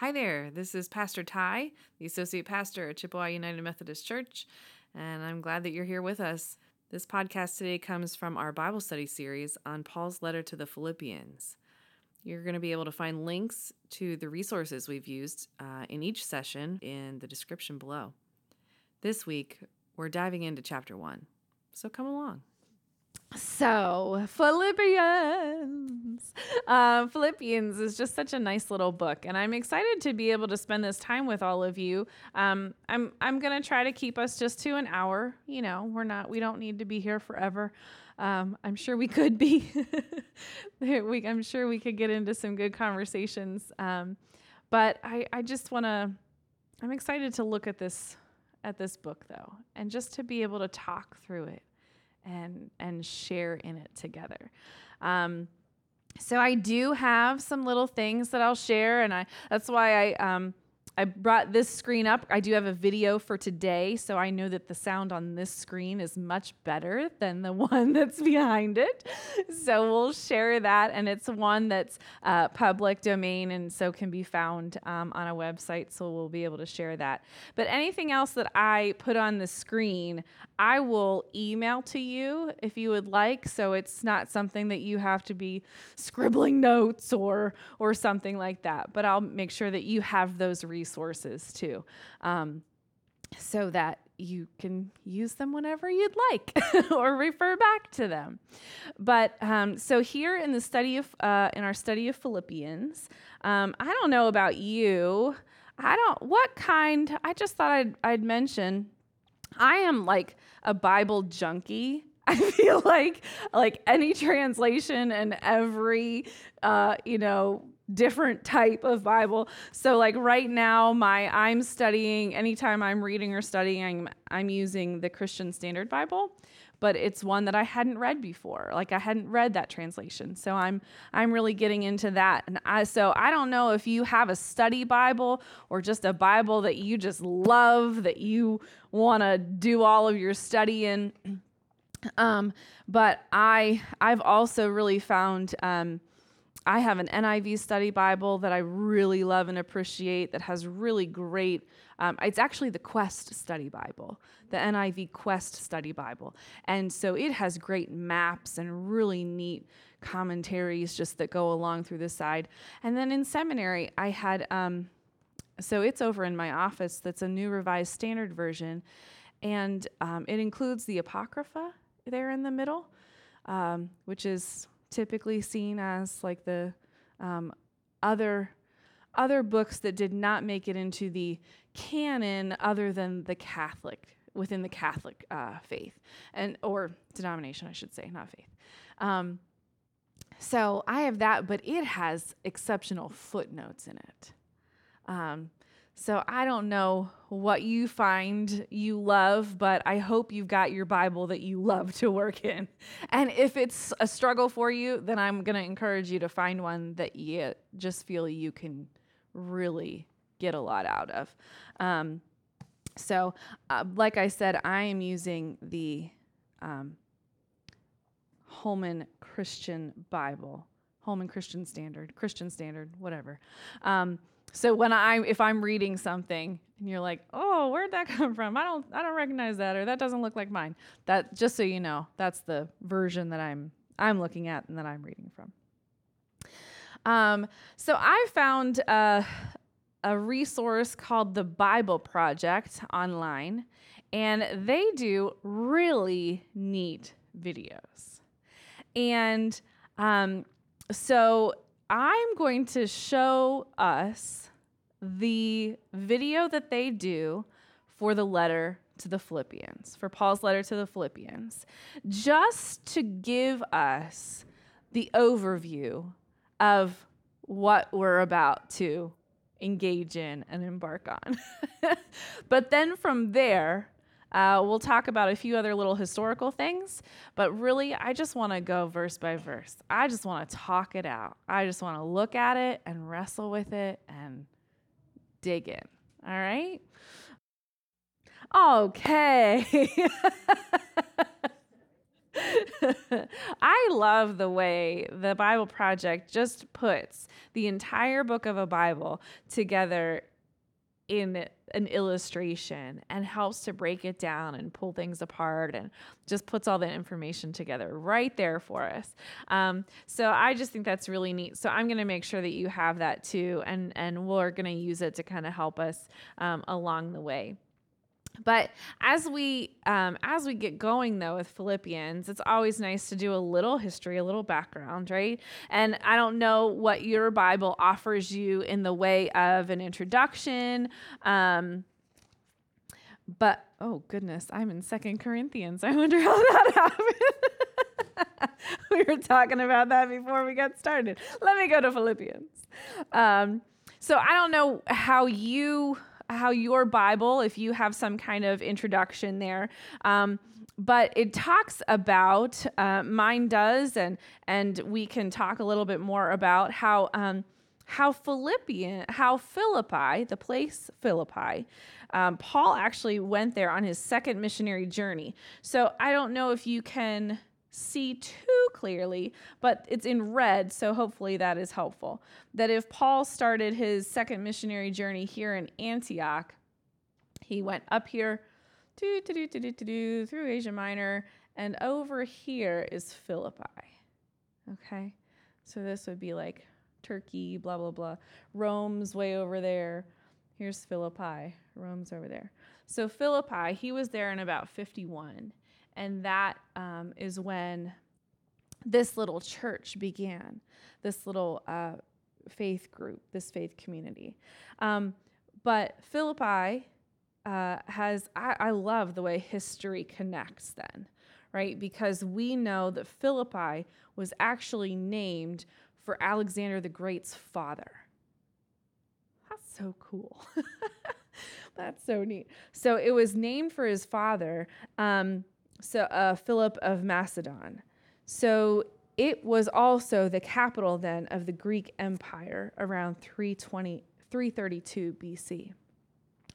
Hi there, this is Pastor Ty, the Associate Pastor at Chippewa United Methodist Church, and I'm glad that you're here with us. This podcast today comes from our Bible study series on Paul's letter to the Philippians. You're going to be able to find links to the resources we've used uh, in each session in the description below. This week, we're diving into chapter one, so come along. So, Philippians. Uh, Philippians is just such a nice little book, and I'm excited to be able to spend this time with all of you. Um, I'm I'm gonna try to keep us just to an hour. You know, we're not we don't need to be here forever. Um, I'm sure we could be. we, I'm sure we could get into some good conversations. Um, but I I just want to. I'm excited to look at this at this book though, and just to be able to talk through it and and share in it together. Um, so I do have some little things that I'll share, and I that's why I um, I brought this screen up. I do have a video for today, so I know that the sound on this screen is much better than the one that's behind it. So we'll share that, and it's one that's uh, public domain and so can be found um, on a website, so we'll be able to share that. But anything else that I put on the screen, I will email to you if you would like, so it's not something that you have to be scribbling notes or or something like that. But I'll make sure that you have those resources resources too, um, so that you can use them whenever you'd like or refer back to them. But um, so here in the study of uh, in our study of Philippians, um, I don't know about you. I don't what kind. I just thought I'd I'd mention. I am like a Bible junkie. I feel like like any translation and every uh, you know different type of Bible. So like right now my I'm studying anytime I'm reading or studying I'm, I'm using the Christian Standard Bible, but it's one that I hadn't read before. Like I hadn't read that translation. So I'm I'm really getting into that. And I so I don't know if you have a study Bible or just a Bible that you just love that you want to do all of your study in. Um, but I I've also really found um, I have an NIV study Bible that I really love and appreciate that has really great, um, it's actually the Quest study Bible, the NIV Quest study Bible. And so it has great maps and really neat commentaries just that go along through the side. And then in seminary, I had, um, so it's over in my office, that's a new revised standard version. And um, it includes the Apocrypha there in the middle, um, which is typically seen as like the um, other other books that did not make it into the canon other than the Catholic within the Catholic uh, faith and or denomination, I should say, not faith. Um, so I have that, but it has exceptional footnotes in it. Um, so I don't know what you find you love, but I hope you've got your Bible that you love to work in. And if it's a struggle for you, then I'm going to encourage you to find one that you just feel you can really get a lot out of. Um, so, uh, like I said, I am using the um, Holman Christian Bible, Holman Christian Standard, Christian Standard, whatever. Um, so when I if I'm reading something and you're like, "Oh, where'd that come from? I don't I don't recognize that or that doesn't look like mine." That just so you know, that's the version that I'm I'm looking at and that I'm reading from. Um, so I found a resource called the Bible Project online, and they do really neat videos. And um, so I'm going to show us the video that they do for the letter to the Philippians, for Paul's letter to the Philippians, just to give us the overview of what we're about to engage in and embark on. but then from there, uh, we'll talk about a few other little historical things, but really, I just want to go verse by verse. I just want to talk it out. I just want to look at it and wrestle with it and dig in. All right? Okay. I love the way the Bible Project just puts the entire book of a Bible together in an illustration and helps to break it down and pull things apart and just puts all that information together right there for us. Um, so I just think that's really neat. So I'm going to make sure that you have that too, and and we're going to use it to kind of help us um, along the way. But as we um, as we get going though with Philippians, it's always nice to do a little history, a little background, right? And I don't know what your Bible offers you in the way of an introduction, um, but oh goodness, I'm in Second Corinthians. I wonder how that happened. we were talking about that before we got started. Let me go to Philippians. Um, so I don't know how you how your Bible, if you have some kind of introduction there, um, but it talks about uh, mine does, and and we can talk a little bit more about how um, how Philippian, how Philippi, the place Philippi, um, Paul actually went there on his second missionary journey. So I don't know if you can see too clearly, but it's in red, so hopefully that is helpful. That if Paul started his second missionary journey here in Antioch, he went up here through Asia Minor, and over here is Philippi. Okay, so this would be like Turkey, blah, blah, blah. Rome's way over there. Here's Philippi. Rome's over there. So, Philippi, he was there in about 51. And that um, is when this little church began, this little uh, faith group, this faith community. Um, but Philippi uh, has, I, I love the way history connects then, right? Because we know that Philippi was actually named for Alexander the Great's father. That's so cool. That's so neat. So it was named for his father. Um, so uh, Philip of Macedon. So it was also the capital then of the Greek Empire around 320, 332 BC.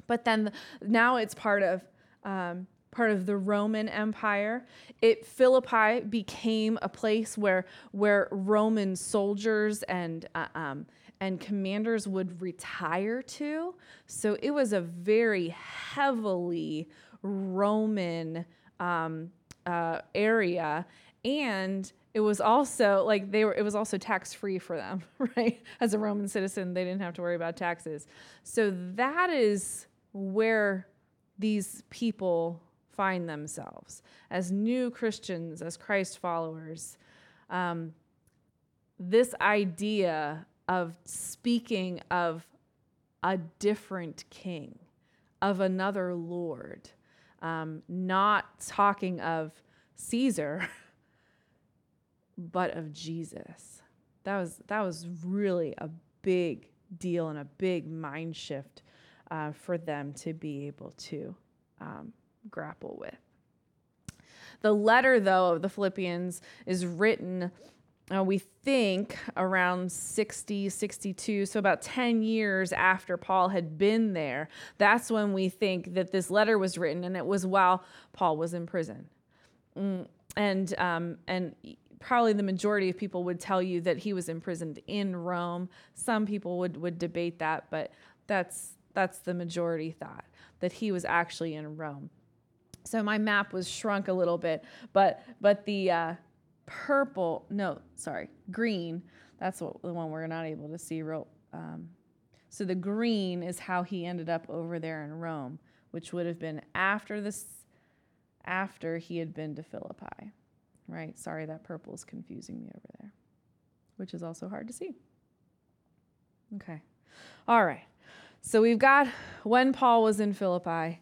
But then now it's part of um, part of the Roman Empire. It Philippi became a place where where Roman soldiers and uh, um, and commanders would retire to. So it was a very heavily Roman um, uh, area, and it was also like they were. It was also tax free for them, right? As a Roman citizen, they didn't have to worry about taxes. So that is where these people find themselves as new Christians, as Christ followers. Um, this idea of speaking of a different king, of another Lord, um, not talking of Caesar, but of Jesus. That was that was really a big deal and a big mind shift uh, for them to be able to um, grapple with. The letter, though, of the Philippians is written uh, we think around 60, 62, so about 10 years after Paul had been there. That's when we think that this letter was written, and it was while Paul was in prison. Mm, and, um, and probably the majority of people would tell you that he was imprisoned in Rome. Some people would, would debate that, but that's, that's the majority thought that he was actually in Rome. So my map was shrunk a little bit, but but the uh, purple, no, sorry, green. That's what the one we're not able to see real. Um, so the green is how he ended up over there in Rome, which would have been after this, after he had been to Philippi, right? Sorry, that purple is confusing me over there, which is also hard to see. Okay, all right. So we've got when Paul was in Philippi.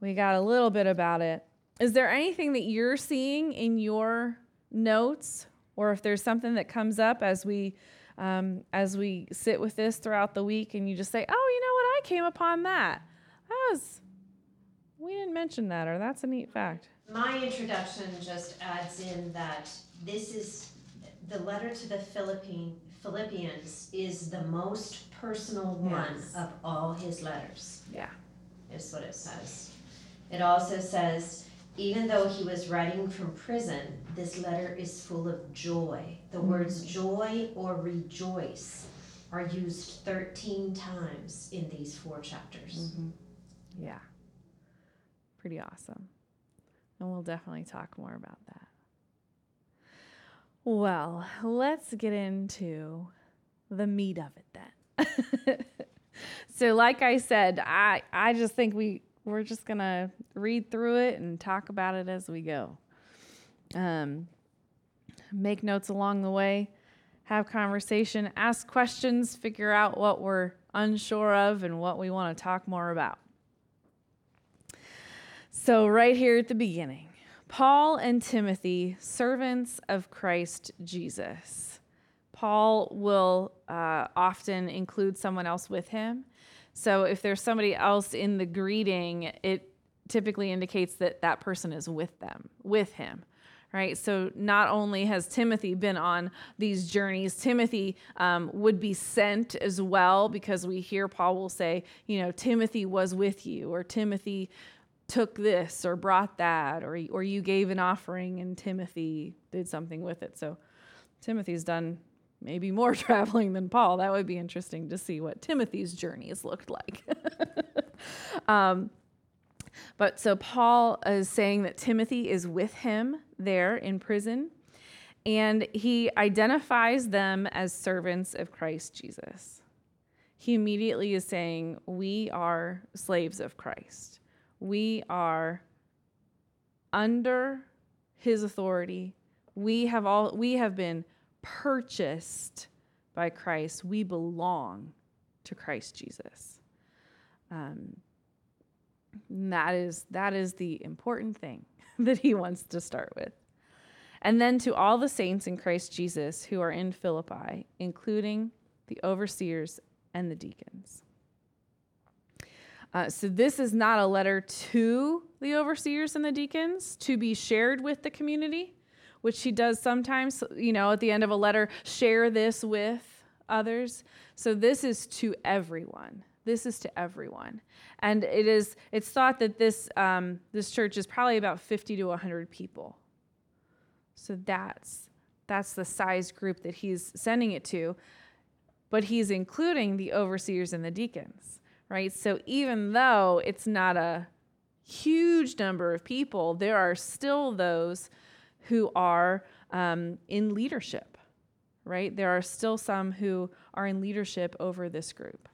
We got a little bit about it. Is there anything that you're seeing in your notes or if there's something that comes up as we um, as we sit with this throughout the week and you just say oh you know what? I came upon that. That was we didn't mention that or that's a neat fact. My introduction just adds in that this is the letter to the philippine philippians is the most personal one Yes. of all his letters. Yeah. Is what it says. It also says even though he was writing from prison, this letter is full of joy. The mm-hmm. words joy or rejoice are used 13 times in these four chapters. Mm-hmm. Yeah. Pretty awesome. And we'll definitely talk more about that. Well, let's get into the meat of it then. so like I said, I I just think we we're just going to read through it and talk about it as we go. Um make notes along the way, have conversation, ask questions, figure out what we're unsure of and what we want to talk more about. So, right here at the beginning, Paul and Timothy, servants of Christ Jesus. Paul will uh, often include someone else with him. So, if there's somebody else in the greeting, it typically indicates that that person is with them, with him. Right. So not only has Timothy been on these journeys, Timothy um, would be sent as well because we hear Paul will say, you know, Timothy was with you, or Timothy took this or brought that or or you gave an offering and Timothy did something with it. So Timothy's done maybe more traveling than Paul. That would be interesting to see what Timothy's journeys looked like. um, but so Paul is saying that Timothy is with him there in prison, and he identifies them as servants of Christ Jesus. He immediately is saying, We are slaves of Christ. We are under his authority. We have all we have been purchased by Christ. We belong to Christ Jesus. Um, that is that is the important thing that he wants to start with. And then to all the saints in Christ Jesus who are in Philippi, including the overseers and the deacons. Uh, so this is not a letter to the overseers and the deacons to be shared with the community, which he does sometimes, you know, at the end of a letter, share this with others. So this is to everyone. This is to everyone, and it is. It's thought that this um, this church is probably about fifty to hundred people. So that's that's the size group that he's sending it to, but he's including the overseers and the deacons, right? So even though it's not a huge number of people, there are still those who are um, in leadership, right? There are still some who are in leadership over this group.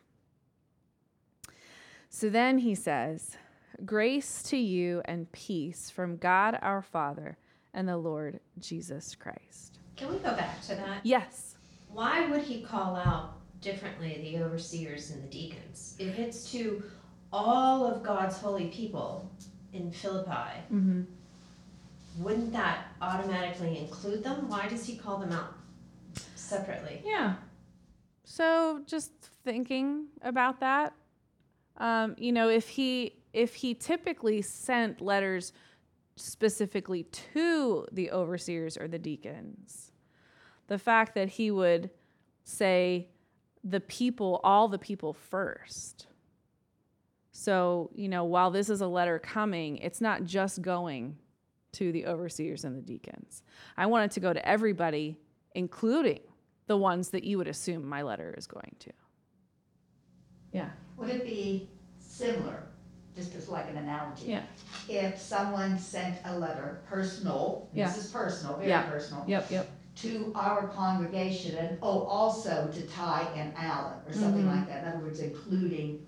So then he says, Grace to you and peace from God our Father and the Lord Jesus Christ. Can we go back to that? Yes. Why would he call out differently the overseers and the deacons? If it's to all of God's holy people in Philippi, Mm-hmm. Wouldn't that automatically include them? Why does he call them out separately? Yeah. So just thinking about that, um, you know, if he if he typically sent letters specifically to the overseers or the deacons, the fact that he would say the people, all the people first. So, you know, while this is a letter coming, it's not just going to the overseers and the deacons. I wanted to go to everybody, including the ones that you would assume my letter is going to. Yeah. Would it be similar, just as like an analogy? Yeah. If someone sent a letter, personal, Yeah. this is personal, very Yeah. personal, Yep, yep. to our congregation, and, oh, also to Ty and Alan, or something Mhm. like that, in other words, including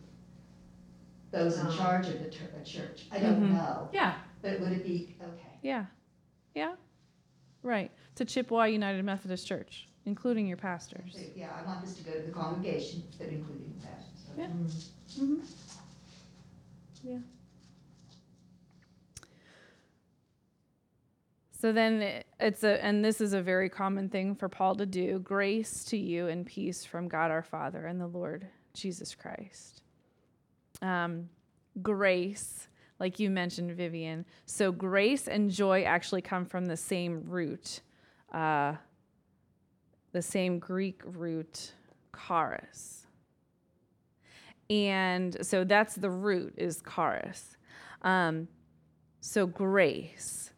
those in Oh. charge of the tur- uh, church, I don't Mhm. know, Yeah. But would it be, okay, Yeah. Yeah. Right. To Chippewa United Methodist Church, including your pastors. Yeah, I want this to go to the congregation, but including the pastors, okay. Yeah. Mm-hmm. Yeah. So then it- it's a, and this is a very common thing for Paul to do grace to you and peace from God our Father and the Lord Jesus Christ. Um, grace, like you mentioned, Vivian. So grace and joy actually come from the same root, uh, the same Greek root, charis and so that's the root is charis um, So grace.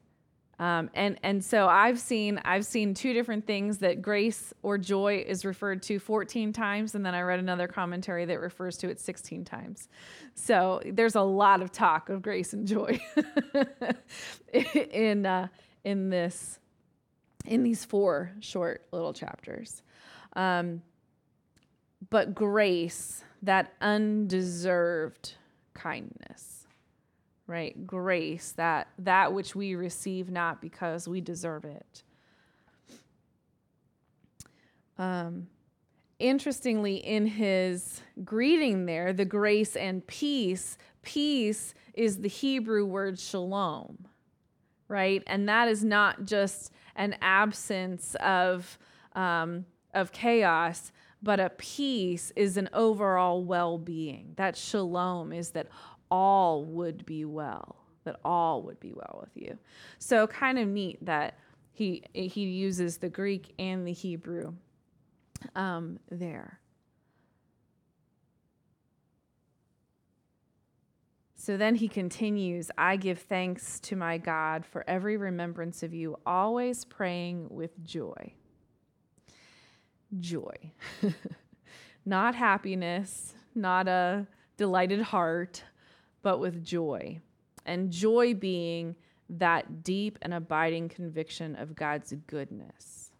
Um, and and so I've seen I've seen two different things that grace or joy is referred to 14 times, and then I read another commentary that refers to it 16 times. So there's a lot of talk of grace and joy in uh, in this in these four short little chapters. Um, but grace, that undeserved kindness, right? Grace, that that which we receive not because we deserve it. Um, interestingly, in his greeting there, the grace and peace, peace is the Hebrew word shalom, right? And that is not just an absence of um, of chaos, but a peace is an overall well-being. That shalom is that all would be well, that all would be well with you. So kind of neat that he he uses the Greek and the Hebrew um, there. So then he continues, I give thanks to my God for every remembrance of you, always praying with joy. Joy. not happiness, not a delighted heart, but with joy. And joy being that deep and abiding conviction of God's goodness.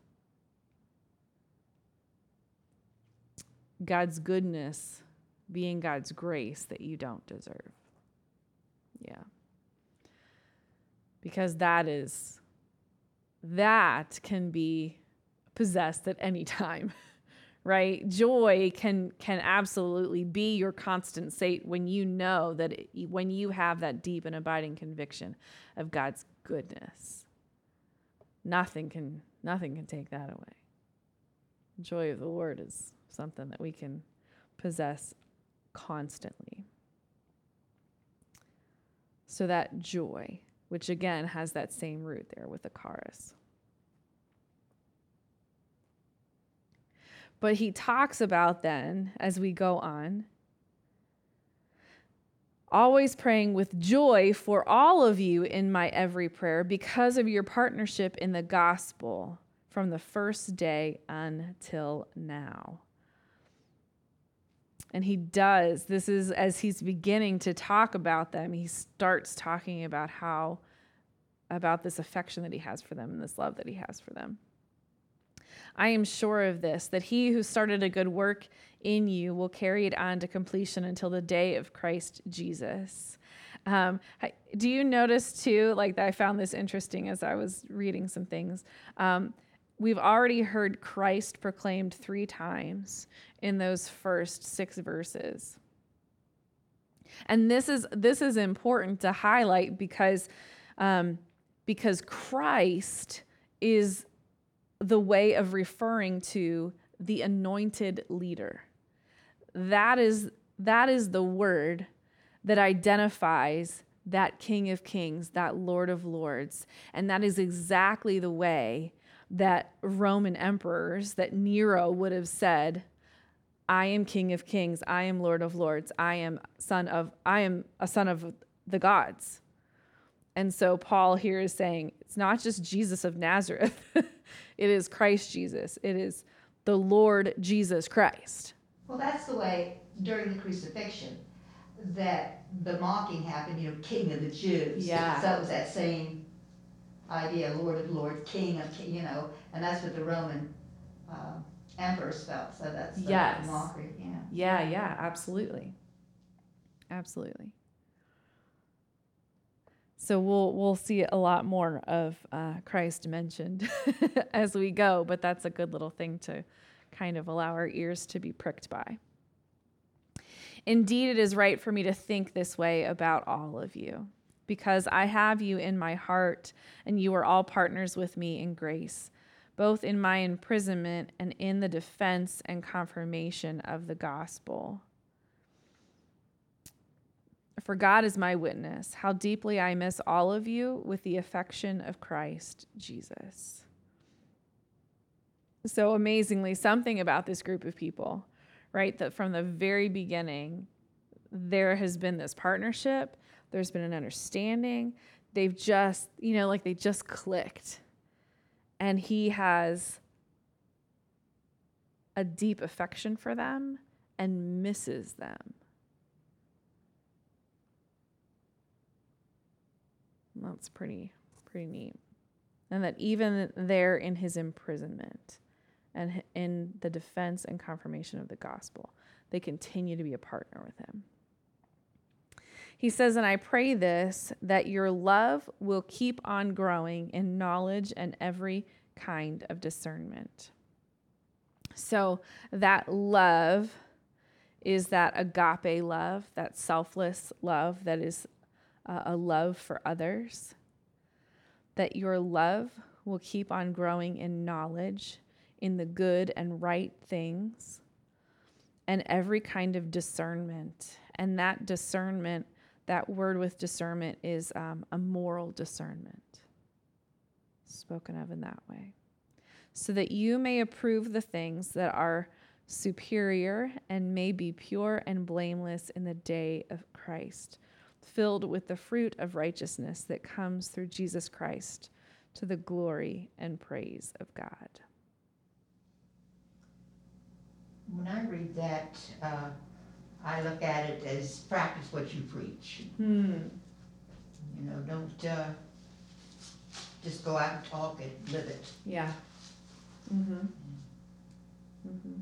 God's goodness being God's grace that you don't deserve. Yeah. Because that is, that can be possessed at any time. right joy can can absolutely be your constant state when you know that it, when you have that deep and abiding conviction of god's goodness nothing can nothing can take that away joy of the lord is something that we can possess constantly so that joy, which again has that same root there with the charis. But he talks about then, as we go on, always praying with joy for all of you in my every prayer because of your partnership in the gospel from the first day until now. And he does. This is as he's beginning to talk about them, he starts talking about how, about this affection that he has for them and this love that he has for them. I am sure of this, that he who started a good work in you will carry it on to completion until the day of Christ Jesus. Um, do you notice too, like that I found this interesting as I was reading some things? Um, we've already heard Christ proclaimed three times in those first six verses. And this is this is important to highlight because um, because Christ is the way of referring to the anointed leader. That is that is the word that identifies that King of Kings, that Lord of Lords, and that is exactly the way that Roman emperors, that Nero would have said, I am King of Kings, I am Lord of Lords, I am son of I am a son of the gods. And so Paul here is saying it's not just Jesus of Nazareth. it is Christ Jesus. It is the Lord Jesus Christ. Well, that's the way during the crucifixion that the mocking happened, you know, King of the Jews. Yeah. So it was that same idea, Lord of Lords, King of, King, you know, and that's what the Roman uh, emperors felt. So that's the Yes. mockery. Yeah. Yeah, yeah, absolutely. Absolutely. So we'll we'll see a lot more of uh, Christ mentioned as we go, but that's a good little thing to kind of allow our ears to be pricked by. Indeed, it is right for me to think this way about all of you because I have you in my heart, and you are all partners with me in grace, both in my imprisonment and in the defense and confirmation of the gospel. For God is my witness, how deeply I miss all of you with the affection of Christ Jesus. So amazingly, something about this group of people, right? That from the very beginning, there has been this partnership there's been an understanding. they've just, you know, like they just clicked. And he has a deep affection for them and misses them. That's pretty pretty neat. And that even there in his imprisonment and in the defense and confirmation of the gospel, they continue to be a partner with him. He says, And I pray this, that your love will keep on growing in knowledge and every kind of discernment. So, that love is that agape love, that selfless love that is uh, a love for others. That your love will keep on growing in knowledge, in the good and right things, and every kind of discernment. And that discernment, that word with discernment, is um, a moral discernment, spoken of in that way. So that you may approve the things that are superior and may be pure and blameless in the day of Christ filled with the fruit of righteousness that comes through Jesus Christ to the glory and praise of God. When I read that, uh, I look at it as practice what you preach. Hmm. You know, don't uh, just go out and talk it, live it. Yeah. Mm-hmm. Mm-hmm.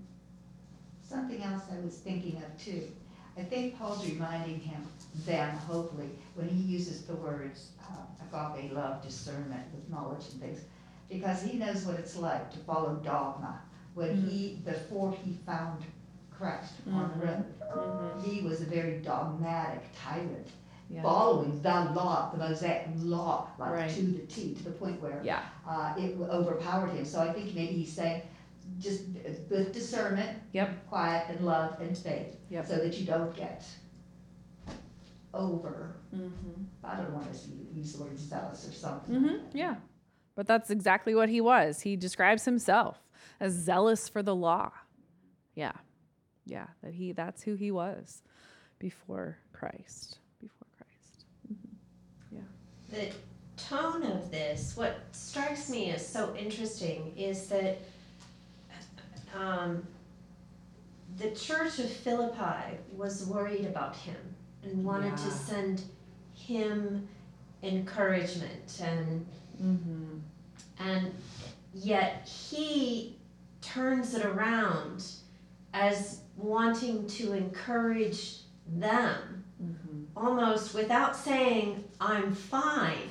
Something else I was thinking of too. I think Paul's reminding him, them, hopefully, when he uses the words uh, agape love, discernment with knowledge and things, because he knows what it's like to follow dogma. When mm-hmm. he, before he found Christ mm-hmm. on the road, mm-hmm. he was a very dogmatic tyrant. Yeah. Following the law, the Mosaic law, like right. to the T, to the point where yeah. uh, it overpowered him. So I think maybe he's saying, just with discernment, Yep. quiet and love and faith, Yep. so that you don't get over, Mm-hmm. I don't want to use the word zealous or something. Mm-hmm. Yeah. But that's exactly what he was. He describes himself as zealous for the law. Yeah. Yeah. That he that's who he was before Christ. Before Christ. Mm-hmm. Yeah. The tone of this, what strikes me as so interesting is that um, the church of Philippi was worried about him and wanted to send him encouragement and Mm-hmm. and yet he turns it around as wanting to encourage them Mm-hmm. almost without saying i'm fine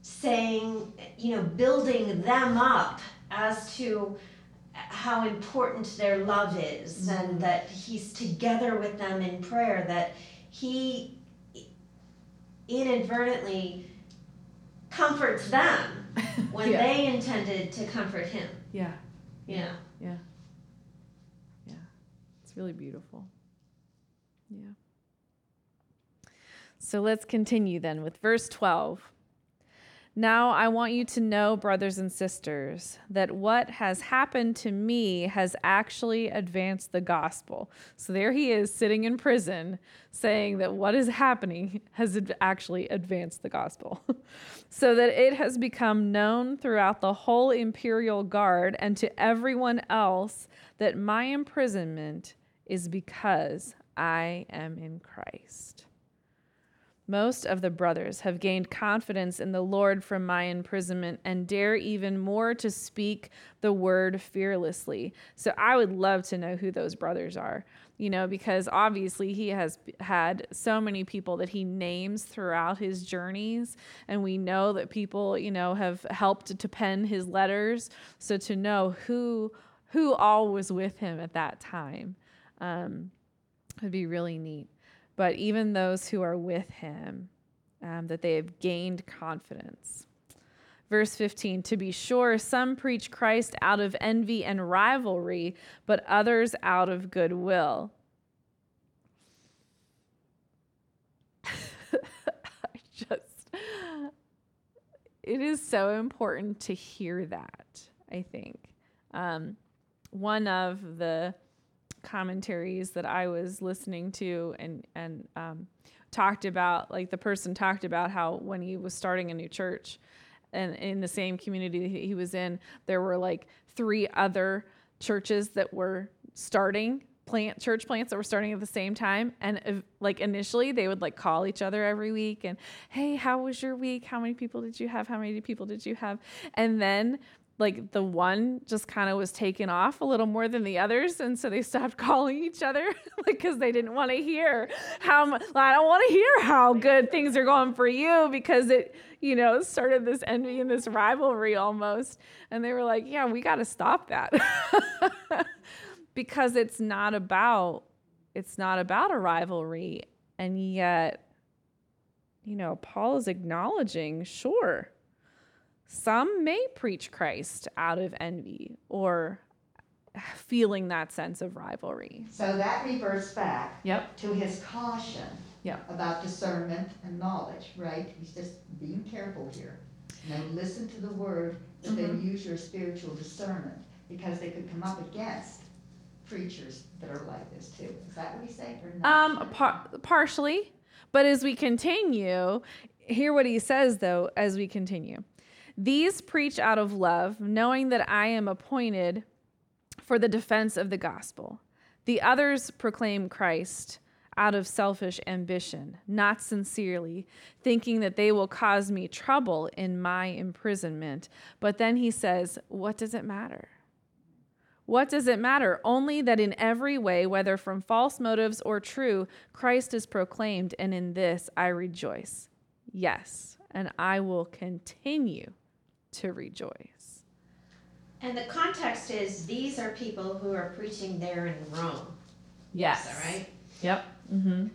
saying you know building them up as to how important their love is Mhm. and that he's together with them in prayer that he inadvertently comforts them when Yeah. they intended to comfort him Yeah. yeah Yeah. Yeah. It's really beautiful. Yeah. So let's continue then with verse 12. Now I want you to know, brothers and sisters, that what has happened to me has actually advanced the gospel. So there he is sitting in prison saying that what is happening has actually advanced the gospel. so that it has become known throughout the whole imperial guard and to everyone else that my imprisonment is because I am in Christ. Most of the brothers have gained confidence in the Lord from my imprisonment and dare even more to speak the word fearlessly. So I would love to know who those brothers are, you know, because obviously he has had so many people that he names throughout his journeys. And we know that people, you know, have helped to pen his letters. So to know who who all was with him at that time um, would be really neat but even those who are with him, um, that they have gained confidence. Verse 15 To be sure, some preach Christ out of envy and rivalry, but others out of goodwill. I just, it is so important to hear that, I think. Um, one of the commentaries that I was listening to and and um, talked about like the person talked about how when he was starting a new church and in the same community he was in there were like three other churches that were starting plant church plants that were starting at the same time. And like initially they would like call each other every week and hey how was your week? How many people did you have? How many people did you have? And then like the one just kind of was taken off a little more than the others and so they stopped calling each other because they didn't want to hear how i don't want to hear how good things are going for you because it you know started this envy and this rivalry almost. And they were like yeah we got to stop that. Because it's not about it's not about a rivalry and yet you know paul is acknowledging sure some may preach Christ out of envy or feeling that sense of rivalry. So that reverts back Yep. to his caution Yep. about discernment and knowledge, right? He's just being careful here. Now, listen to the word, but then use your spiritual discernment, because they could come up against preachers that are like this too. Is that what he's saying, or not? Um, par- partially, but as we continue, hear what he says though. As we continue, these preach out of love, knowing that I am appointed for the defense of the gospel. The others proclaim Christ out of selfish ambition, not sincerely, thinking that they will cause me trouble in my imprisonment. But then he says, What does it matter? What does it matter? Only that in every way, whether from false motives or true, Christ is proclaimed, and in this I rejoice. Yes, and I will continue to rejoice. And the context is these are people who are preaching there in Rome. Yes. Is that right? Yep. Mm-hmm.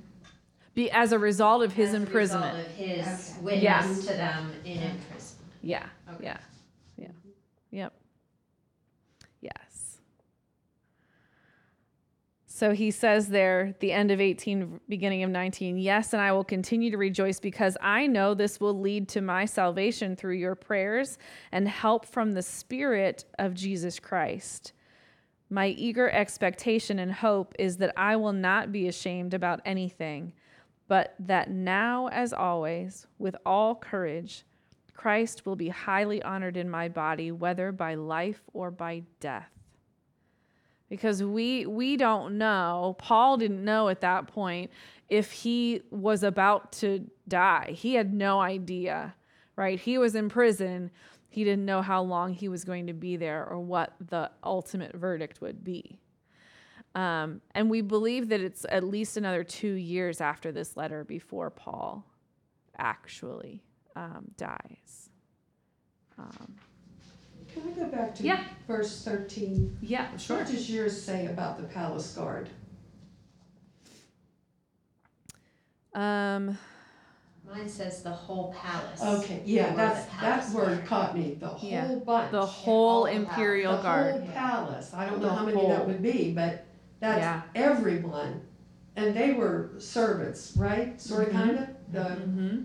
Be as a result of his As a imprisonment. result of his Okay. witness Yes. to them in imprisonment. Yeah. Okay. Yeah. Yeah. Yep. Yes. So he says there, the end of 18, beginning of 19, yes, and I will continue to rejoice because I know this will lead to my salvation through your prayers and help from the Spirit of Jesus Christ. My eager expectation and hope is that I will not be ashamed about anything, but that now, as always, with all courage, Christ will be highly honored in my body, whether by life or by death. Because we we don't know, Paul didn't know at that point if he was about to die. He had no idea, right? He was in prison. He didn't know how long he was going to be there or what the ultimate verdict would be. Um, and we believe that it's at least another two years after this letter before Paul actually um, dies. Um, Can I go back to Yeah. verse thirteen? yeah, sure. What does yours say about the palace guard? Um, Mine says the whole palace. Okay, yeah, Or that's, the that palace word guard. caught me, the Yeah. whole bunch. the whole all the imperial The guard. whole palace, I don't The know how many whole. that would be, but Yeah. that's everyone. And they were servants, right, sort of, Mhm. kind of, the Mm-hmm.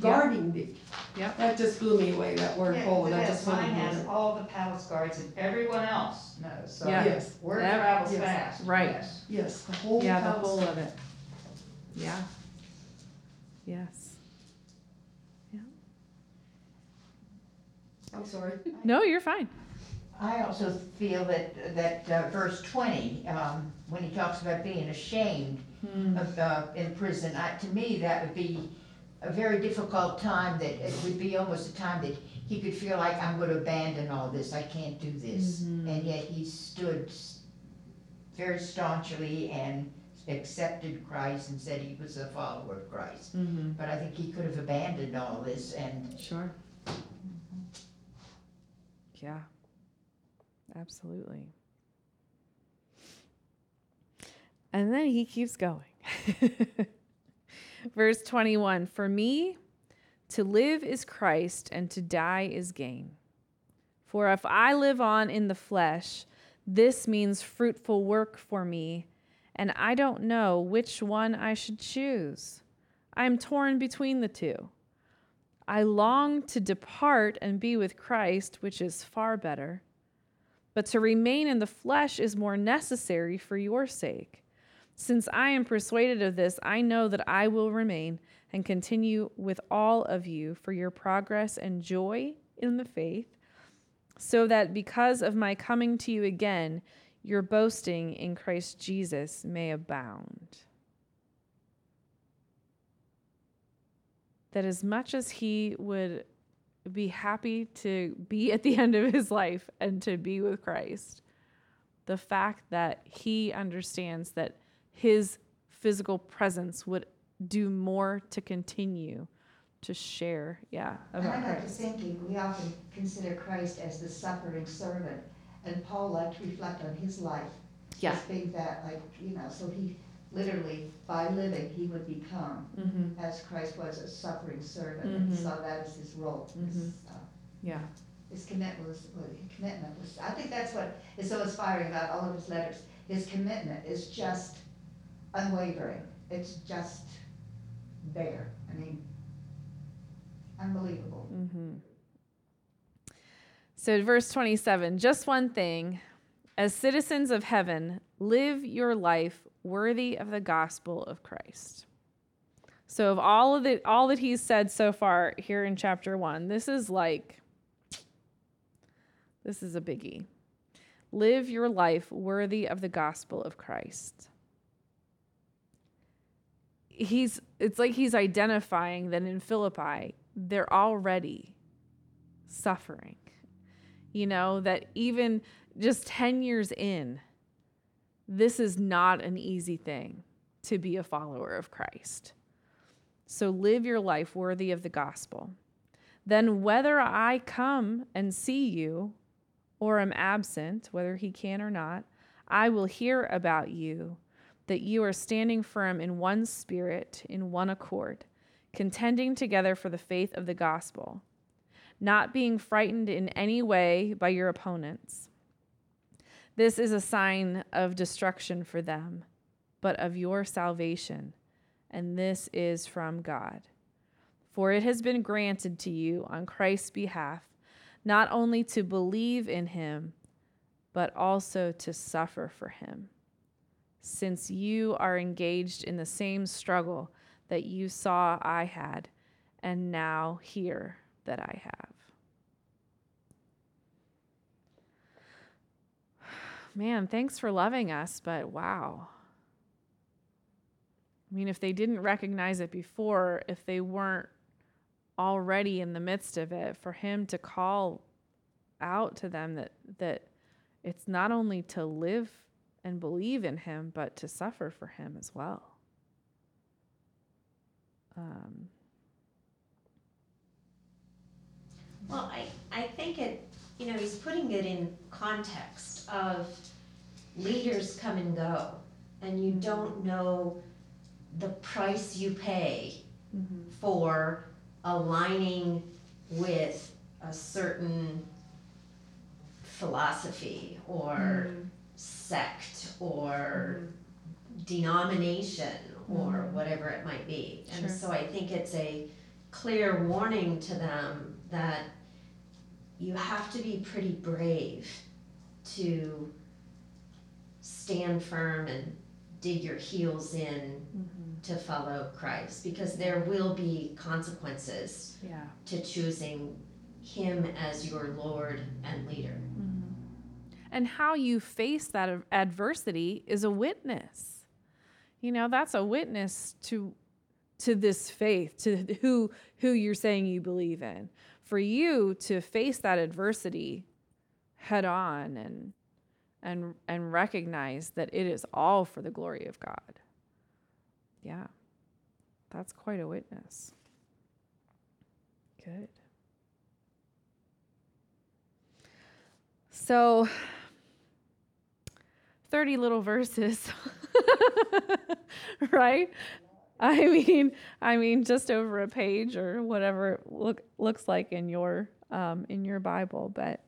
Guarding the. Yep. That just blew me away, that word Yeah, whole, and I yes, just mine wanted has to. all the palace guards and everyone else knows, so. Yeah. Yes, Word Yep. travels Yes. fast. Right. yes. yes, the whole Yeah, the whole guard. of it. Yeah. Yes. I'm sorry. No, you're fine. I also feel that, that uh, verse twenty, um, when he talks about being ashamed of, uh, in prison, I, to me, that would be a very difficult time, that it would be almost a time that he could feel like, I'm gonna abandon all this, I can't do this. And yet he stood s- very staunchly and accepted Christ and said he was a follower of Christ. Mm-hmm. But I think he could have abandoned all this and Sure. Yeah. Absolutely. And then he keeps going. Verse 21 For me, to live is Christ, and to die is gain. For if I live on in the flesh, this means fruitful work for me, and I don't know which one I should choose. I am torn between the two. I long to depart and be with Christ, which is far better. but to remain in the flesh is more necessary for your sake. Since I am persuaded of this, I know that I will remain and continue with all of you for your progress and joy in the faith, so that because of my coming to you again, your boasting in Christ Jesus may abound. That as much as he would be happy to be at the end of his life and to be with Christ. The fact that he understands that his physical presence would do more to continue to share, yeah, about I got to Christ. thinking, we often consider Christ as the suffering servant, and Paul liked to reflect on his life. Yeah. As being that, like, you know, so he literally, by living, he would become, Mm-hmm. as Christ was a suffering servant, and Mhm. saw that as his role. his, Mhm. uh, Yeah. His commitment was, well, his commitment was, I think that's what is so inspiring about all of his letters. His commitment is just unwavering. It's just there. I mean, unbelievable. Mm-hmm. So, verse 27 just one thing. As citizens of heaven, live your life worthy of the gospel of Christ. So, of all of the all that he's said so far here in chapter one, this is like this is a biggie. Live your life worthy of the gospel of Christ. He's it's like he's identifying that in Philippi, they're already suffering. You know, that even just 10 years in, this is not an easy thing to be a follower of Christ. So live your life worthy of the gospel. Then, whether I come and see you or am absent, whether he can or not, I will hear about you, that you are standing firm in one spirit, in one accord, contending together for the faith of the gospel, not being frightened in any way by your opponents. This is a sign of destruction for them, but of your salvation, and this is from God. For it has been granted to you on Christ's behalf not only to believe in him, but also to suffer for him, since you are engaged in the same struggle that you saw I had, and now hear that I have. Man, thanks for loving us, but wow. I mean, if they didn't recognize it before, if they weren't already in the midst of it, for him to call out to them that that it's not only to live and believe in him, but to suffer for him as well. Um, Well, I, I think it, you know, he's putting it in context of leaders come and go, and you don't know the price you pay for aligning with a certain philosophy or sect or mm-hmm. denomination or mm-hmm. whatever it might be. Sure. And so I think it's a clear warning to them that you have to be pretty brave to stand firm and dig your heels in mm-hmm. to follow Christ because there will be consequences yeah. to choosing him as your Lord and leader. And how you face that adversity is a witness. You know, that's a witness to to this faith, to who who you're saying you believe in. For you to face that adversity head on and and and recognize that it is all for the glory of God. Yeah. That's quite a witness. Good. So 30 little verses. right? I mean, I mean just over a page or whatever it look looks like in your um, in your Bible, but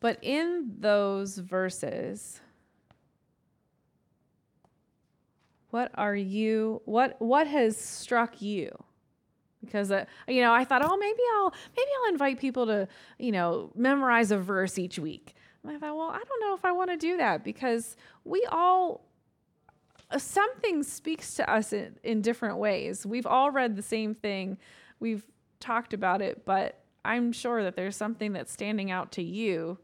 but in those verses what are you what what has struck you because uh, you know I thought, oh, maybe I'll maybe I'll invite people to you know memorize a verse each week. I thought, well, I don't know if I want to do that because we all uh, something speaks to us in, in different ways. We've all read the same thing, we've talked about it, but I'm sure that there's something that's standing out to you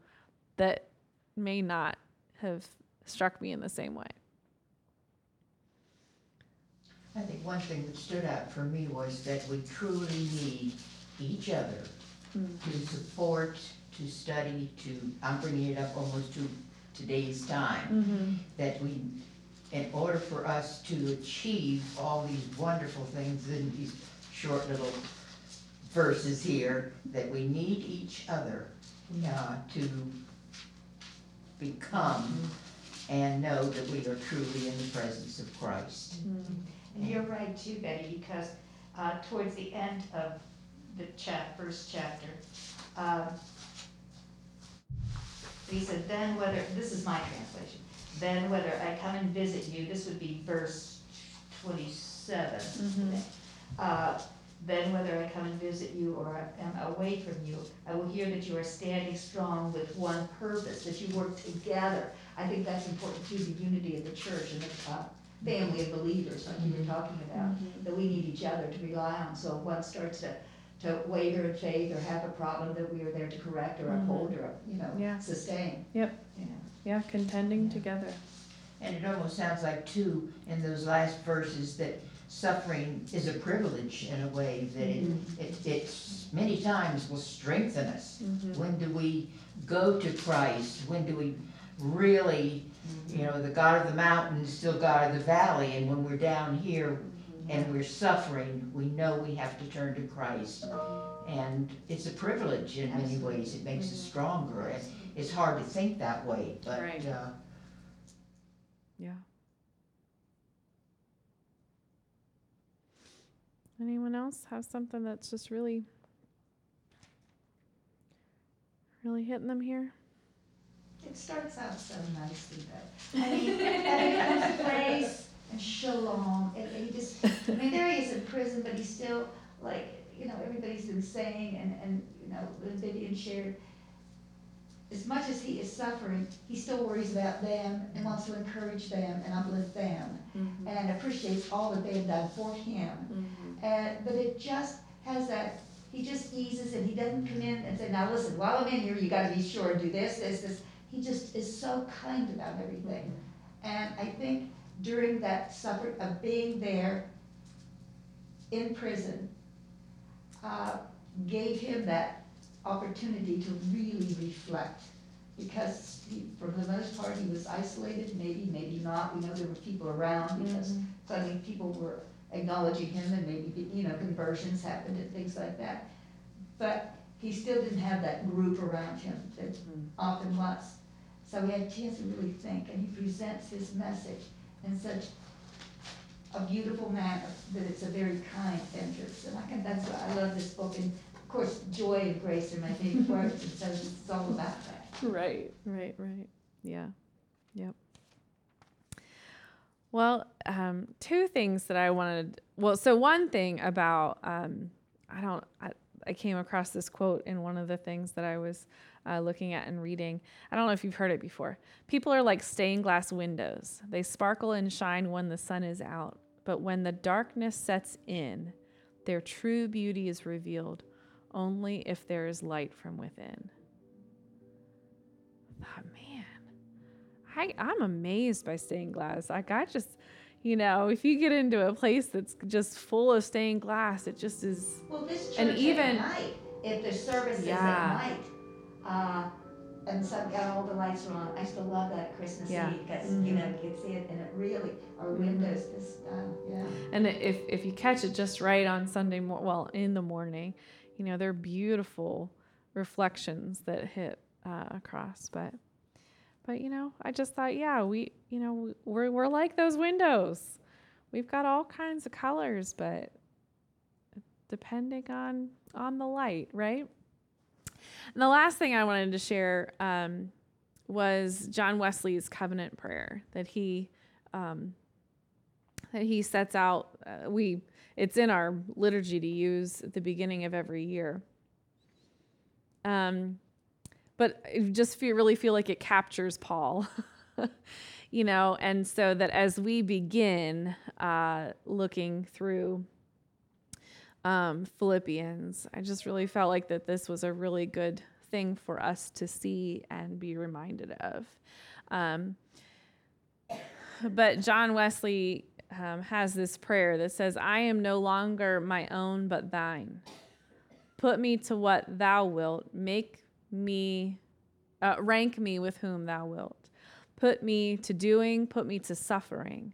that may not have struck me in the same way. I think one thing that stood out for me was that we truly need each other to support, to study, to, I'm bringing it up almost to today's time. That we, in order for us to achieve all these wonderful things in these short little verses here, that we need each other uh, to become and know that we are truly in the presence of Christ. And you're right too, Betty, because uh, towards the end of the chap, first chapter, um, he said, then whether, this is my translation, then whether I come and visit you, this would be verse twenty-seven. Uh, Then whether I come and visit you or I am away from you, I will hear that you are standing strong with one purpose, that you work together. I think that's important too, the unity of the church and the uh, family of believers, like you were talking about, that we need each other to rely on. So if one starts to, to waver in faith or have a problem, that we are there to correct or mm-hmm. uphold or, you know, Yeah. sustain. Yep. Yeah. Yeah, contending together. And it almost sounds like too, in those last verses, that suffering is a privilege in a way, that it, mm-hmm. it, it many times will strengthen us. Mm-hmm. When do we go to Christ? When do we really, you know, the God of the mountain is still God of the valley, and when we're down here and we're suffering, we know we have to turn to Christ. And it's a privilege in many ways, it makes us stronger, and it's hard to think that way, but, Right. uh, Yeah. Anyone else have something that's just really, really hitting them here? It starts out so nicely, but, I mean, and it comes praise and shalom, and and he just, I mean, there he is in prison, but he's still, like, you know, everybody's been saying, and, and, you know, Vivian shared, as much as he is suffering, he still worries about them and wants to encourage them and uplift them, mm-hmm. and appreciates all that they have done for him. Mm-hmm. And, but it just has that, he just eases and he doesn't come in and say, now listen, while I'm in here, you gotta be sure and do this, this, this. He just is so kind about everything. Mm-hmm. And I think during that suffer, of being there in prison, uh, gave him that opportunity to really reflect. Because he, for the most part, he was isolated, maybe, maybe not, we know there were people around because suddenly people were acknowledging him and maybe, you know, conversions happened and things like that. But he still didn't have that group around him that often was. So he had a chance to really think, and he presents his message in such a beautiful manner that it's a very kind entrance. And I can, that's why I love this book, and of course, joy and grace are my favorite words, and so it's all about that. Right, right, right. Yeah, yep. Well, um, two things that I wanted. Well, so one thing about um, I don't. I, I came across this quote in one of the things that I was uh, looking at and reading. I don't know if you've heard it before. People are like stained glass windows. They sparkle and shine when the sun is out, but when the darkness sets in, their true beauty is revealed only if there is light from within. I thought, man, I, I'm amazed by stained glass. Like I just, you know, if you get into a place that's just full of stained glass, it just is. Well, this church And even- at night, if the service is Yeah. at night, uh, and some, got all the lights are on, I still love that Christmas Yeah. Eve, because, you know, you can see it, and it really, our windows, this, uh, yeah. And if if you catch it just right on Sunday mor well in the morning, you know, they're beautiful reflections that hit uh, across. But but you know, I just thought, yeah, we you know we're we're like those windows. We've got all kinds of colors, but depending on on the light, right? And the last thing I wanted to share um, was John Wesley's covenant prayer that he um, that he sets out. Uh, we it's in our liturgy to use at the beginning of every year. Um, but just feel really feel like it captures Paul, you know, and so that as we begin uh, looking through um, Philippians, I just really felt like that this was a really good thing for us to see and be reminded of. Um, but John Wesley um, has this prayer that says, I am no longer my own, but thine. Put me to what thou wilt. Make me, uh, rank me with whom thou wilt. Put me to doing, put me to suffering.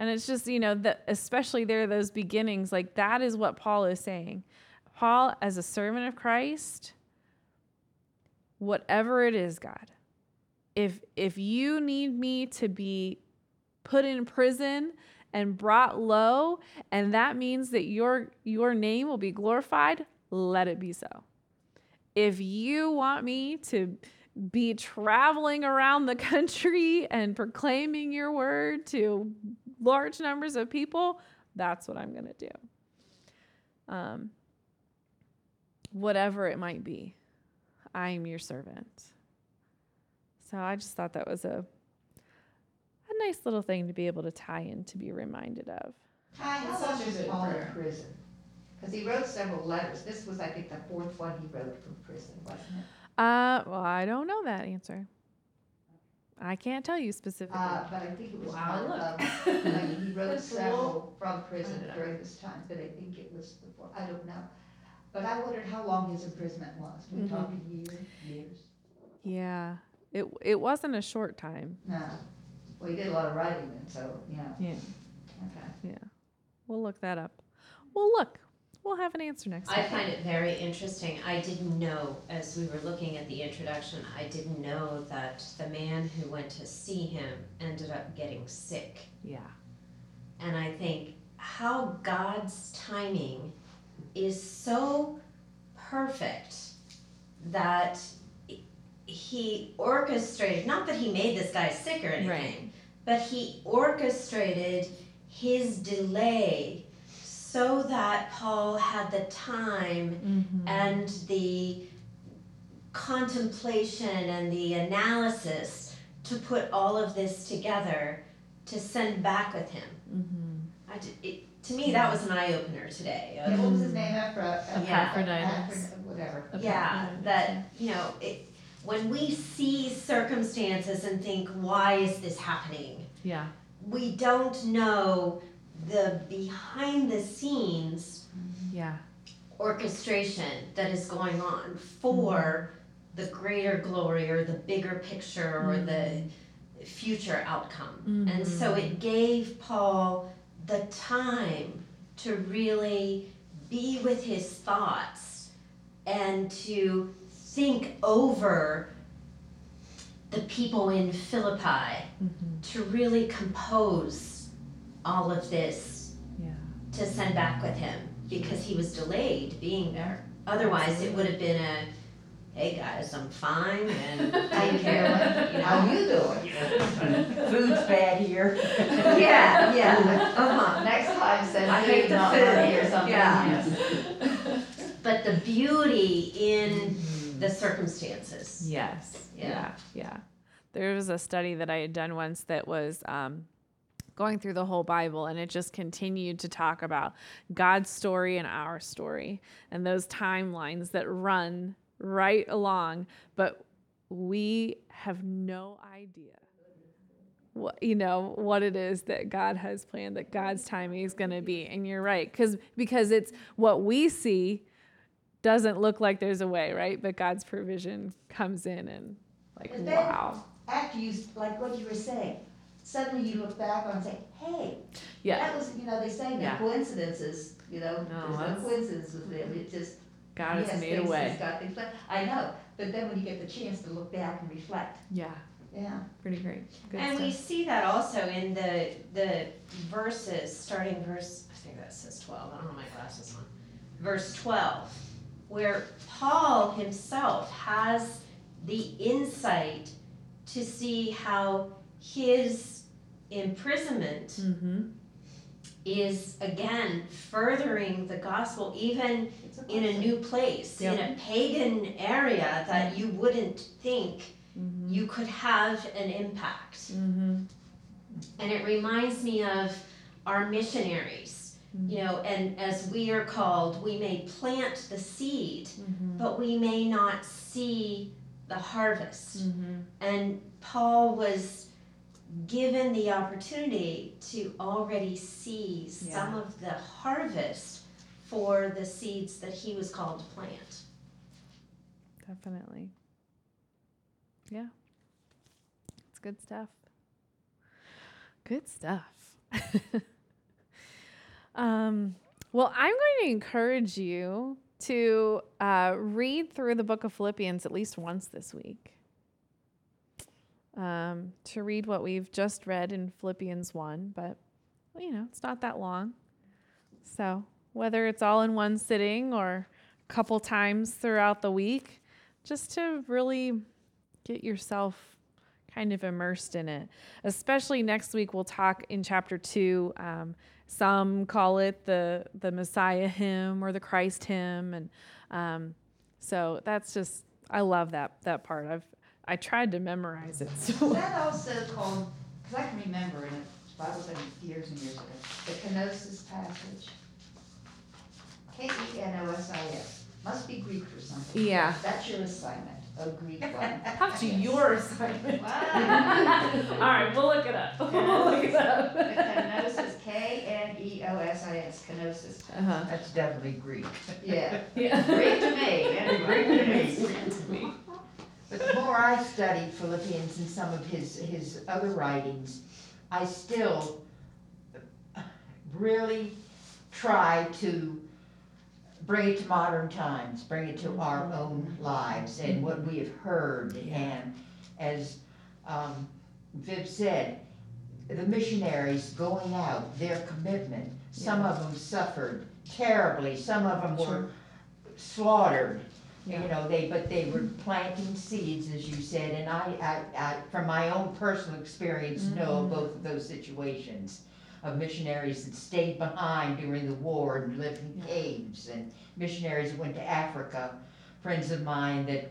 And it's just, you know, especially there, those beginnings, like that is what Paul is saying. Paul, as a servant of Christ, whatever it is, God, if if you need me to be put in prison and brought low, and that means that your your name will be glorified, let it be so. If you want me to be traveling around the country and proclaiming your word to large numbers of people, that's what I'm going to do. Um, whatever it might be, I am your servant. So I just thought that was a a nice little thing to be able to tie in to be reminded of. How Such a was good Paul in prayer. prison? Because he wrote several letters. This was, I think, the fourth one he wrote from prison, wasn't it? Uh, well, I don't know that answer. I can't tell you specifically. Uh, but I think it was Wow, one look. of, I mean, he wrote That's a several from prison during this time, but I think it was before, I don't know. But I wondered how long his imprisonment was. We Mhm. talking years, years? yeah, it it wasn't a short time. No. Well, he did a lot of writing then, so, yeah, Yeah, okay. Yeah. We'll look that up. Well, look, we'll have an answer next I time. find it very interesting. I didn't know, as we were looking at the introduction, I didn't know that the man who went to see him ended up getting sick. Yeah. And I think how God's timing is so perfect that he orchestrated, not that he made this guy sick or anything, but he orchestrated his delay so that Paul had the time Mm-hmm. and the contemplation and the analysis to put all of this together to send back with him. Mm-hmm. I d it, to me, that was an eye opener today. Yeah, what was his name after, after? Epaphroditus. Whatever. Yeah, that, you know, it, when we see circumstances and think, why is this happening? Yeah. We don't know the behind the scenes Yeah. orchestration that is going on for mm-hmm. the greater glory or the bigger picture or the mm-hmm. future outcome. And so mm-hmm. it gave Paul the time to really be with his thoughts and to think over the people in Philippi, to really compose all of this Yeah. to send back with him because he was delayed being there. Otherwise, it would have been a, hey guys, I'm fine and How you take care. doing? You How you doing? Food's bad here. Yeah, yeah. Uh-huh. Next time, send I hate food, the not food. money or something. Yeah. But the beauty in the circumstances. Yes. Yeah. Yeah. Yeah. There was a study that I had done once that was um, going through the whole Bible, and it just continued to talk about God's story and our story and those timelines that run right along, but we have no idea. What, you know what it is that God has planned that God's timing is going to be and you're right cuz because it's what we see doesn't look like there's a way, right? But God's provision comes in and like, wow. After you, like what you were saying, suddenly you look back on and say, hey, Yeah. that was, you know, they say no Yeah. coincidences, you know, No, there's that's- no coincidence with it, it just. God has yes, made a things way. just got things done. I know, but then when you get the chance to look back and reflect, Yeah. yeah. Pretty great. Good And we stuff. see that also in the, the verses, starting verse, I think that says twelve, I don't have my glasses on. Verse twelve, where Paul himself has the insight to see how his imprisonment Mm-hmm. is again furthering the gospel even a in a new place, in a pagan area that you wouldn't think Mm-hmm. you could have an impact. Mm-hmm. And it reminds me of our missionaries, you know, and as we are called, we may plant the seed, Mm-hmm. but we may not see the harvest. Mm-hmm. And Paul was given the opportunity to already see some of the harvest for the seeds that he was called to plant. Definitely. Yeah. It's good stuff. Good stuff. um, well, I'm going to encourage you to uh, read through the book of Philippians at least once this week. Um, to read what we've just read in Philippians 1, but you know, it's not that long. So, whether it's all in one sitting or a couple times throughout the week, just to really get yourself kind of immersed in it. Especially next week, we'll talk in chapter two. Um, some call it the the Messiah hymn or the Christ hymn, and um, so that's just I love that that part. I've I tried to memorize it. Is So that also called, because I can remember in a Bible study years and years ago, the kenosis passage? K E N O S I S, must be Greek or something. Yeah. That's your assignment, a Greek one. How to your assignment. Wow. All right, we'll look it up. we'll look it The up. kenosis, K N E O S I S, kenosis. Uh-huh. That's definitely Greek. Yeah, Yeah. Greek to me, anyway. Greek to me. But the more I studied Philippians and some of his, his other writings, I still really try to bring it to modern times, bring it to our own lives and what we have heard. And as um, Viv said, the missionaries going out, their commitment, some of them suffered terribly, some of them were slaughtered. You know, they, but they were planting seeds, as you said, and I, I, I, from my own personal experience, know of both of those situations. Of missionaries that stayed behind during the war and lived in caves, and missionaries that went to Africa, friends of mine that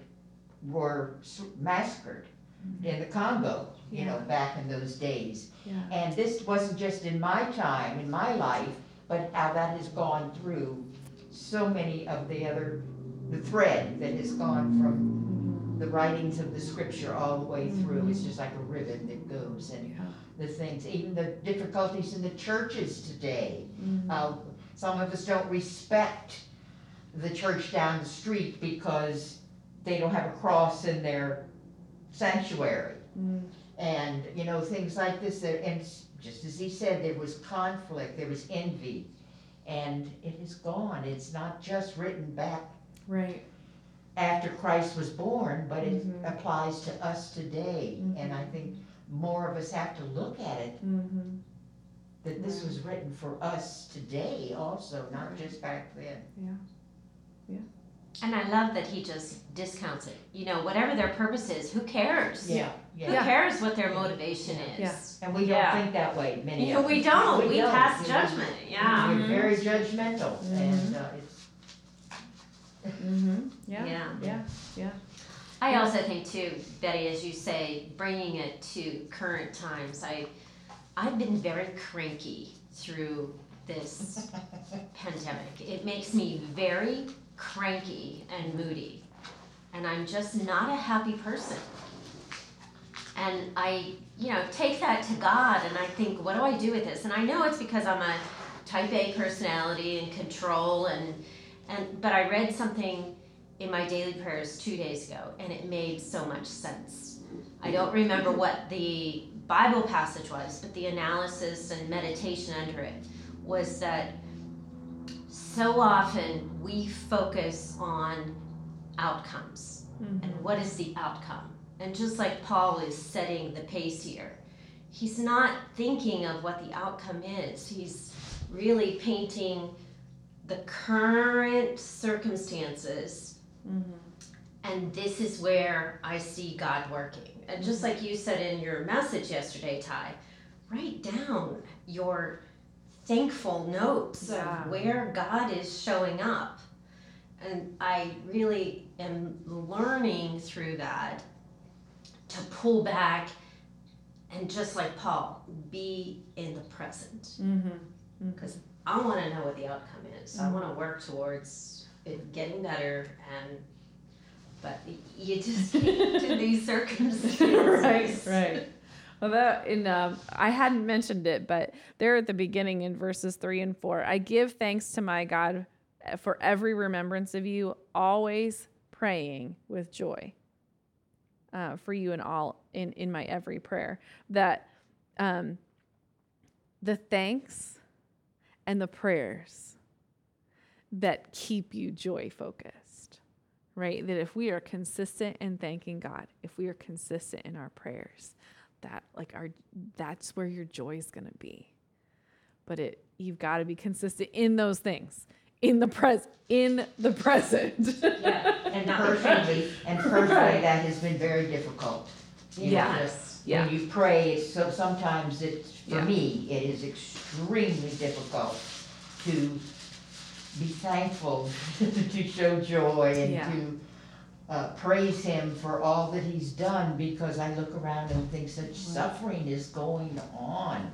were s- massacred mm-hmm. in the Congo, you know, back in those days. Yeah. And this wasn't just in my time, in my life, but how that has gone through so many of the other, the thread that has gone from the writings of the scripture all the way through. It's just like a ribbon that goes and the things, even the difficulties in the churches today. Uh, some of us don't respect the church down the street because they don't have a cross in their sanctuary. And, you know, things like this, there- and just as he said, there was conflict, there was envy. And it is gone, it's not just written back Right. after Christ was born, but it Mhm. applies to us today. And I think more of us have to look at it, Mm-hmm. that this was written for us today also, not just back then. Yeah. Yeah. And I love that he just discounts it. You know, whatever their purpose is, who cares? Yeah, Who yeah. cares what their motivation Yeah. is? And we don't Yeah. think that way, many No, of us. we don't. We don't. pass judgment. Yeah. We're very judgmental, and uh, it's, Mm-hmm. Yeah. Yeah. Yeah. I also think too, Betty, as you say, bringing it to current times. I, I've been very cranky through this pandemic. It makes me very cranky and moody, and I'm just not a happy person. And I, you know, take that to God, and I think, what do I do with this? And I know it's because I'm a Type A personality and control, and and but I read something in my daily prayers two days ago, and it made so much sense. I don't remember what the Bible passage was, but the analysis and meditation under it was that so often we focus on outcomes mm-hmm. and what is the outcome. And just like Paul is setting the pace here, he's not thinking of what the outcome is. He's really painting the current circumstances. And this is where I see God working. And just like you said in your message yesterday, Ty, write down your thankful notes Yeah. of where God is showing up. And I really am learning through that to pull back and just like Paul, be in the present. Mm-hmm. Because I want to know what the outcome is. I want to work towards it getting better and but you just to these circumstances. right, right. Well, that in um, I hadn't mentioned it, but there at the beginning in verses three and four, I give thanks to my God eh, for every remembrance of you, always praying with joy uh, for you and all in in my every prayer. That um, the thanks and the prayers that keep you joy focused right? That if we are consistent in thanking God, if we are consistent in our prayers, that like our that's where your joy is going to be. But it you've got to be consistent in those things, in the pres in the present. Yeah, and Personally, and personally, that has been very difficult. You know, Yes. Yeah. When you pray, it's, so sometimes it's, for Yeah. me, it is extremely difficult to be thankful, to show joy Yeah. and to uh, praise him for all that he's done, because I look around and think such suffering is going on.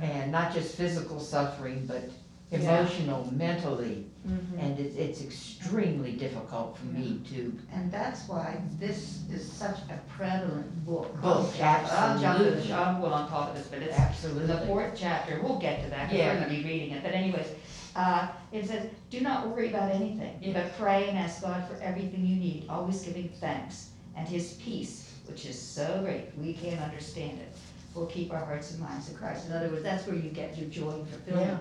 yeah. And not just physical suffering, but Yeah. emotional, mentally, Mhm. and it's, it's extremely difficult for me to And that's why this is such a prevalent book. Book, I'll jump to the, absolutely, I'll go on top of this, but it's the fourth chapter, we'll get to that, because Yeah. we're gonna be reading it, but anyways, uh, it says, do not worry about anything, but pray and ask God for everything you need, always giving thanks, and his peace, which is so great, we can't understand it, will keep our hearts and minds in Christ. In other words, that's where you get your joy and fulfillment.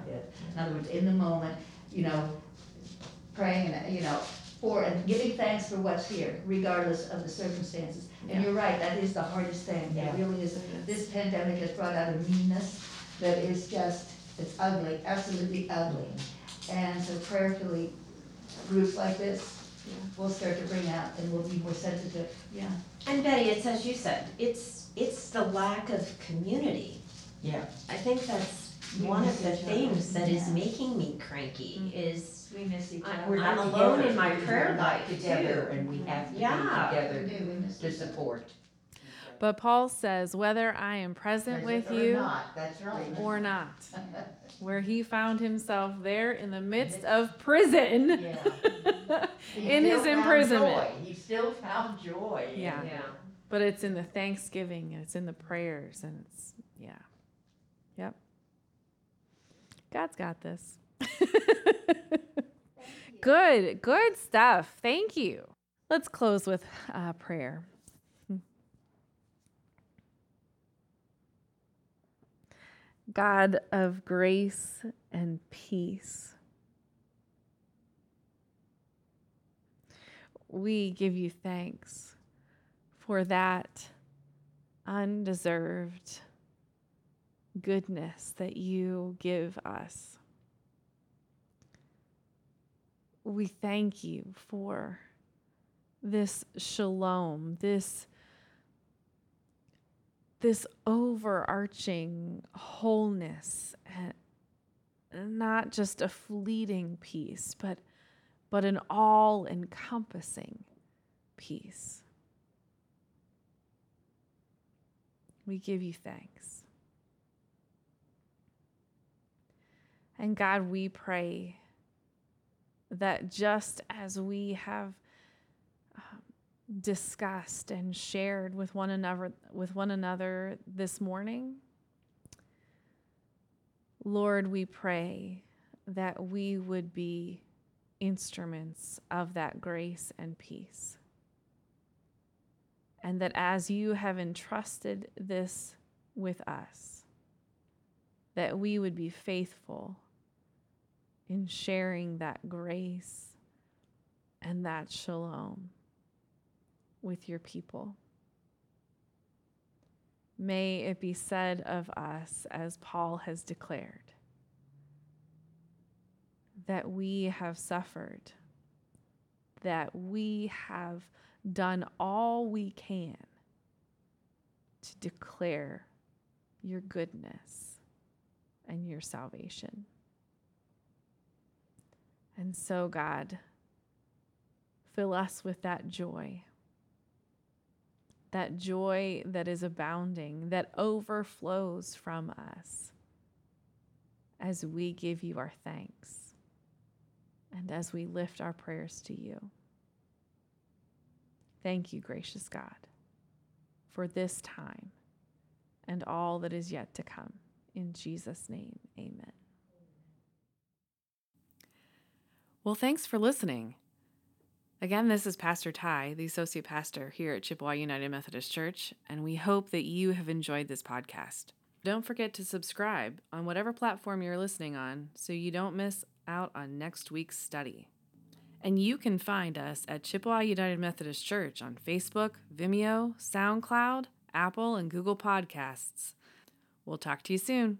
In other words, in the moment, you know, praying and, you know, for, and giving thanks for what's here, regardless of the circumstances. And you're right, that is the hardest thing. Yeah. It really is. This pandemic has brought out a meanness that is just, it's ugly, absolutely ugly. And so prayerfully, groups like this will start to bring out and we'll be more sensitive. Yeah. And Betty, it's as you said, it's it's the lack of community. Yeah. I think that's We one miss of the each other. things that is Yeah. making me cranky mm. is We miss each I- other. We're I'm not alone together. in my prayer not life, Together, too. and we have to Yeah. be We together do, we miss to each other. support. But Paul says, whether I am present with you not, right. or not, where he found himself there in the midst of prison. Yeah. In his imprisonment. joy. He still found joy. Yeah. yeah. But it's in the thanksgiving and it's in the prayers and it's yeah. Yep. God's got this. good, good stuff. Thank you. Let's close with uh, prayer. God of grace and peace, we give you thanks for that undeserved goodness that you give us. We thank you for this shalom, this this overarching wholeness and not just a fleeting peace, but but an all-encompassing peace. We give you thanks. And God, we pray that just as we have discussed and shared with one another with one another this morning, Lord, we pray that we would be instruments of that grace and peace. And that as you have entrusted this with us, that we would be faithful in sharing that grace and that shalom with your people. May it be said of us, as Paul has declared, that we have suffered, that we have done all we can to declare your goodness and your salvation. And so, God, fill us with that joy, that joy that is abounding, that overflows from us as we give you our thanks and as we lift our prayers to you. Thank you, gracious God, for this time and all that is yet to come. In Jesus' name, amen. Well, thanks for listening. Again, this is Pastor Ty, the Associate Pastor here at Chippewa United Methodist Church, and we hope that you have enjoyed this podcast. Don't forget to subscribe on whatever platform you're listening on so you don't miss out on next week's study. And you can find us at Chippewa United Methodist Church on Facebook, Vimeo, SoundCloud, Apple, and Google Podcasts. We'll talk to you soon.